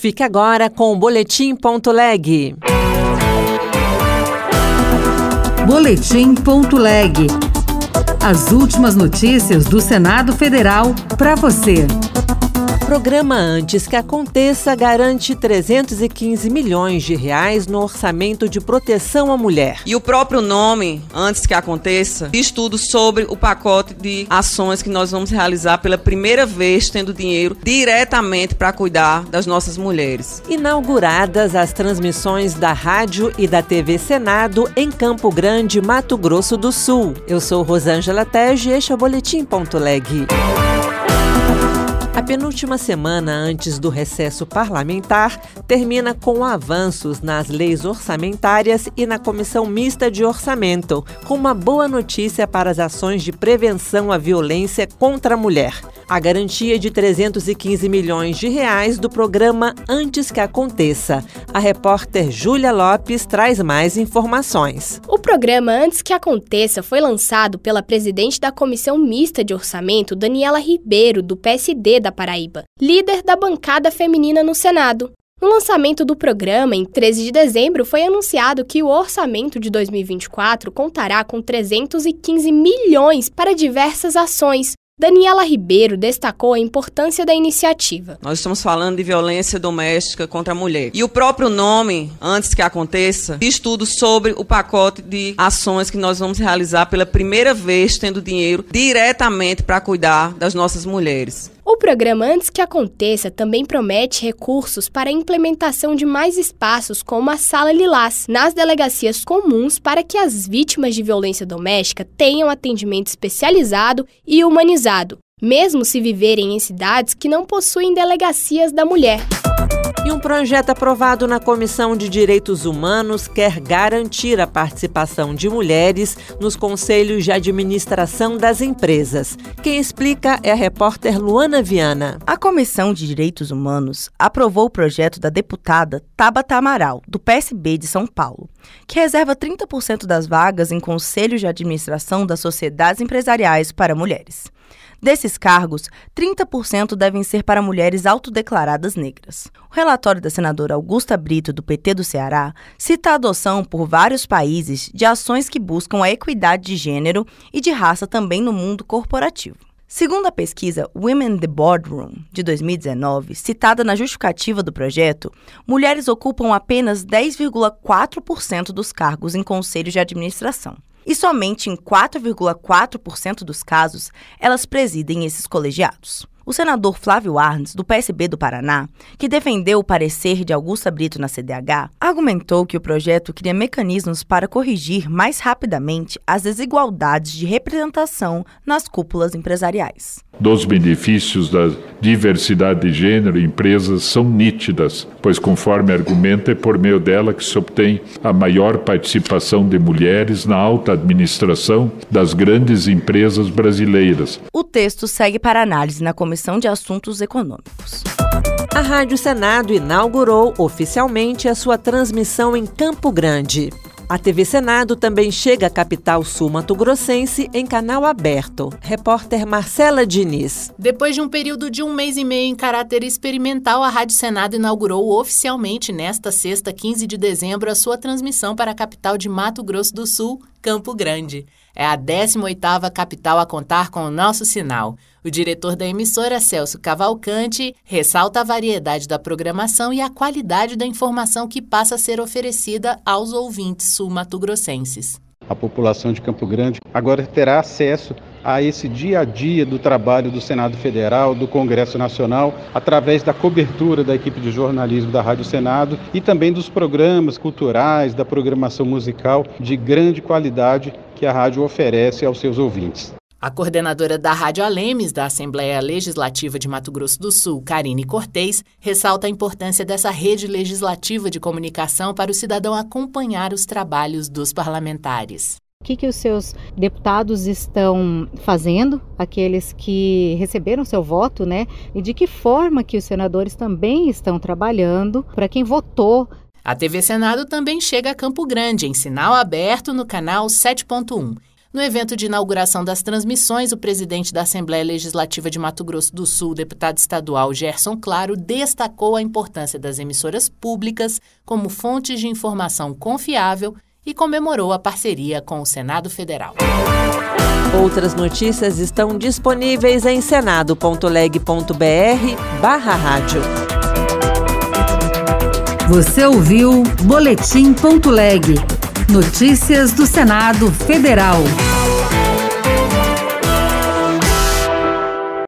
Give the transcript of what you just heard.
Fique agora com o Boletim.leg. Boletim.leg. As últimas notícias do Senado Federal para você programa Antes que Aconteça garante 315 milhões de reais no orçamento de proteção à mulher. E o próprio nome, Antes que Aconteça, diz tudo sobre o pacote de ações que nós vamos realizar pela primeira vez, tendo dinheiro diretamente para cuidar das nossas mulheres. Inauguradas as transmissões da Rádio e da TV Senado em Campo Grande, Mato Grosso do Sul. Eu sou Rosângela Tege e este é o Boletim.leg. A penúltima semana antes do recesso parlamentar termina com avanços nas leis orçamentárias e na Comissão Mista de Orçamento, com uma boa notícia para as ações de prevenção à violência contra a mulher a garantia de 315 milhões de reais do programa Antes que Aconteça. A repórter Júlia Lopes traz mais informações. O programa Antes que Aconteça foi lançado pela presidente da Comissão Mista de Orçamento, Daniela Ribeiro, do PSD da Paraíba, líder da bancada feminina no Senado. No lançamento do programa, em 13 de dezembro, foi anunciado que o orçamento de 2024 contará com 315 milhões para diversas ações, Daniela Ribeiro destacou a importância da iniciativa. Nós estamos falando de violência doméstica contra a mulher. E o próprio nome, antes que aconteça, diz tudo sobre o pacote de ações que nós vamos realizar pela primeira vez, tendo dinheiro diretamente para cuidar das nossas mulheres. O programa Antes que Aconteça também promete recursos para a implementação de mais espaços como a Sala Lilás nas delegacias comuns para que as vítimas de violência doméstica tenham atendimento especializado e humanizado, mesmo se viverem em cidades que não possuem delegacias da mulher. Um projeto aprovado na Comissão de Direitos Humanos quer garantir a participação de mulheres nos conselhos de administração das empresas. Quem explica é a repórter Luana Viana. A Comissão de Direitos Humanos aprovou o projeto da deputada Tabata Amaral, do PSB de São Paulo, que reserva 30% das vagas em conselhos de administração das sociedades empresariais para mulheres. Desses cargos, 30% devem ser para mulheres autodeclaradas negras. O relatório da senadora Augusta Brito, do PT do Ceará, cita a adoção por vários países de ações que buscam a equidade de gênero e de raça também no mundo corporativo. Segundo a pesquisa Women in the Boardroom, de 2019, citada na justificativa do projeto, mulheres ocupam apenas 10,4% dos cargos em conselhos de administração e somente em 4,4% dos casos elas presidem esses colegiados. O senador Flávio Arnes, do PSB do Paraná, que defendeu o parecer de Augusta Brito na CDH, argumentou que o projeto cria mecanismos para corrigir mais rapidamente as desigualdades de representação nas cúpulas empresariais dos benefícios da diversidade de gênero em empresas são nítidas, pois, conforme argumenta, é por meio dela que se obtém a maior participação de mulheres na alta administração das grandes empresas brasileiras. O texto segue para análise na Comissão de Assuntos Econômicos. A Rádio Senado inaugurou oficialmente a sua transmissão em Campo Grande. A TV Senado também chega à capital sul-mato-grossense em canal aberto. Repórter Marcela Diniz. Depois de um período de um mês e meio em caráter experimental, a Rádio Senado inaugurou oficialmente nesta sexta, 15 de dezembro, a sua transmissão para a capital de Mato Grosso do Sul, Campo Grande. É a 18ª capital a contar com o nosso sinal. O diretor da emissora, Celso Cavalcante, ressalta a variedade da programação e a qualidade da informação que passa a ser oferecida aos ouvintes sul-matogrossenses. A população de Campo Grande agora terá acesso a esse dia a dia do trabalho do Senado Federal, do Congresso Nacional, através da cobertura da equipe de jornalismo da Rádio Senado e também dos programas culturais, da programação musical de grande qualidade que a rádio oferece aos seus ouvintes. A coordenadora da Rádio Alemes da Assembleia Legislativa de Mato Grosso do Sul, Karine Cortez, ressalta a importância dessa rede legislativa de comunicação para o cidadão acompanhar os trabalhos dos parlamentares. O que, que os seus deputados estão fazendo, aqueles que receberam seu voto, né? E de que forma que os senadores também estão trabalhando para quem votou. A TV Senado também chega a Campo Grande, em sinal aberto no canal 7.1 No evento de inauguração das transmissões, o presidente da Assembleia Legislativa de Mato Grosso do Sul, deputado estadual Gerson Claro, destacou a importância das emissoras públicas como fontes de informação confiável e comemorou a parceria com o Senado Federal. Outras notícias estão disponíveis em senado.leg.br/barra rádio. Você ouviu Boletim.leg Notícias do Senado Federal.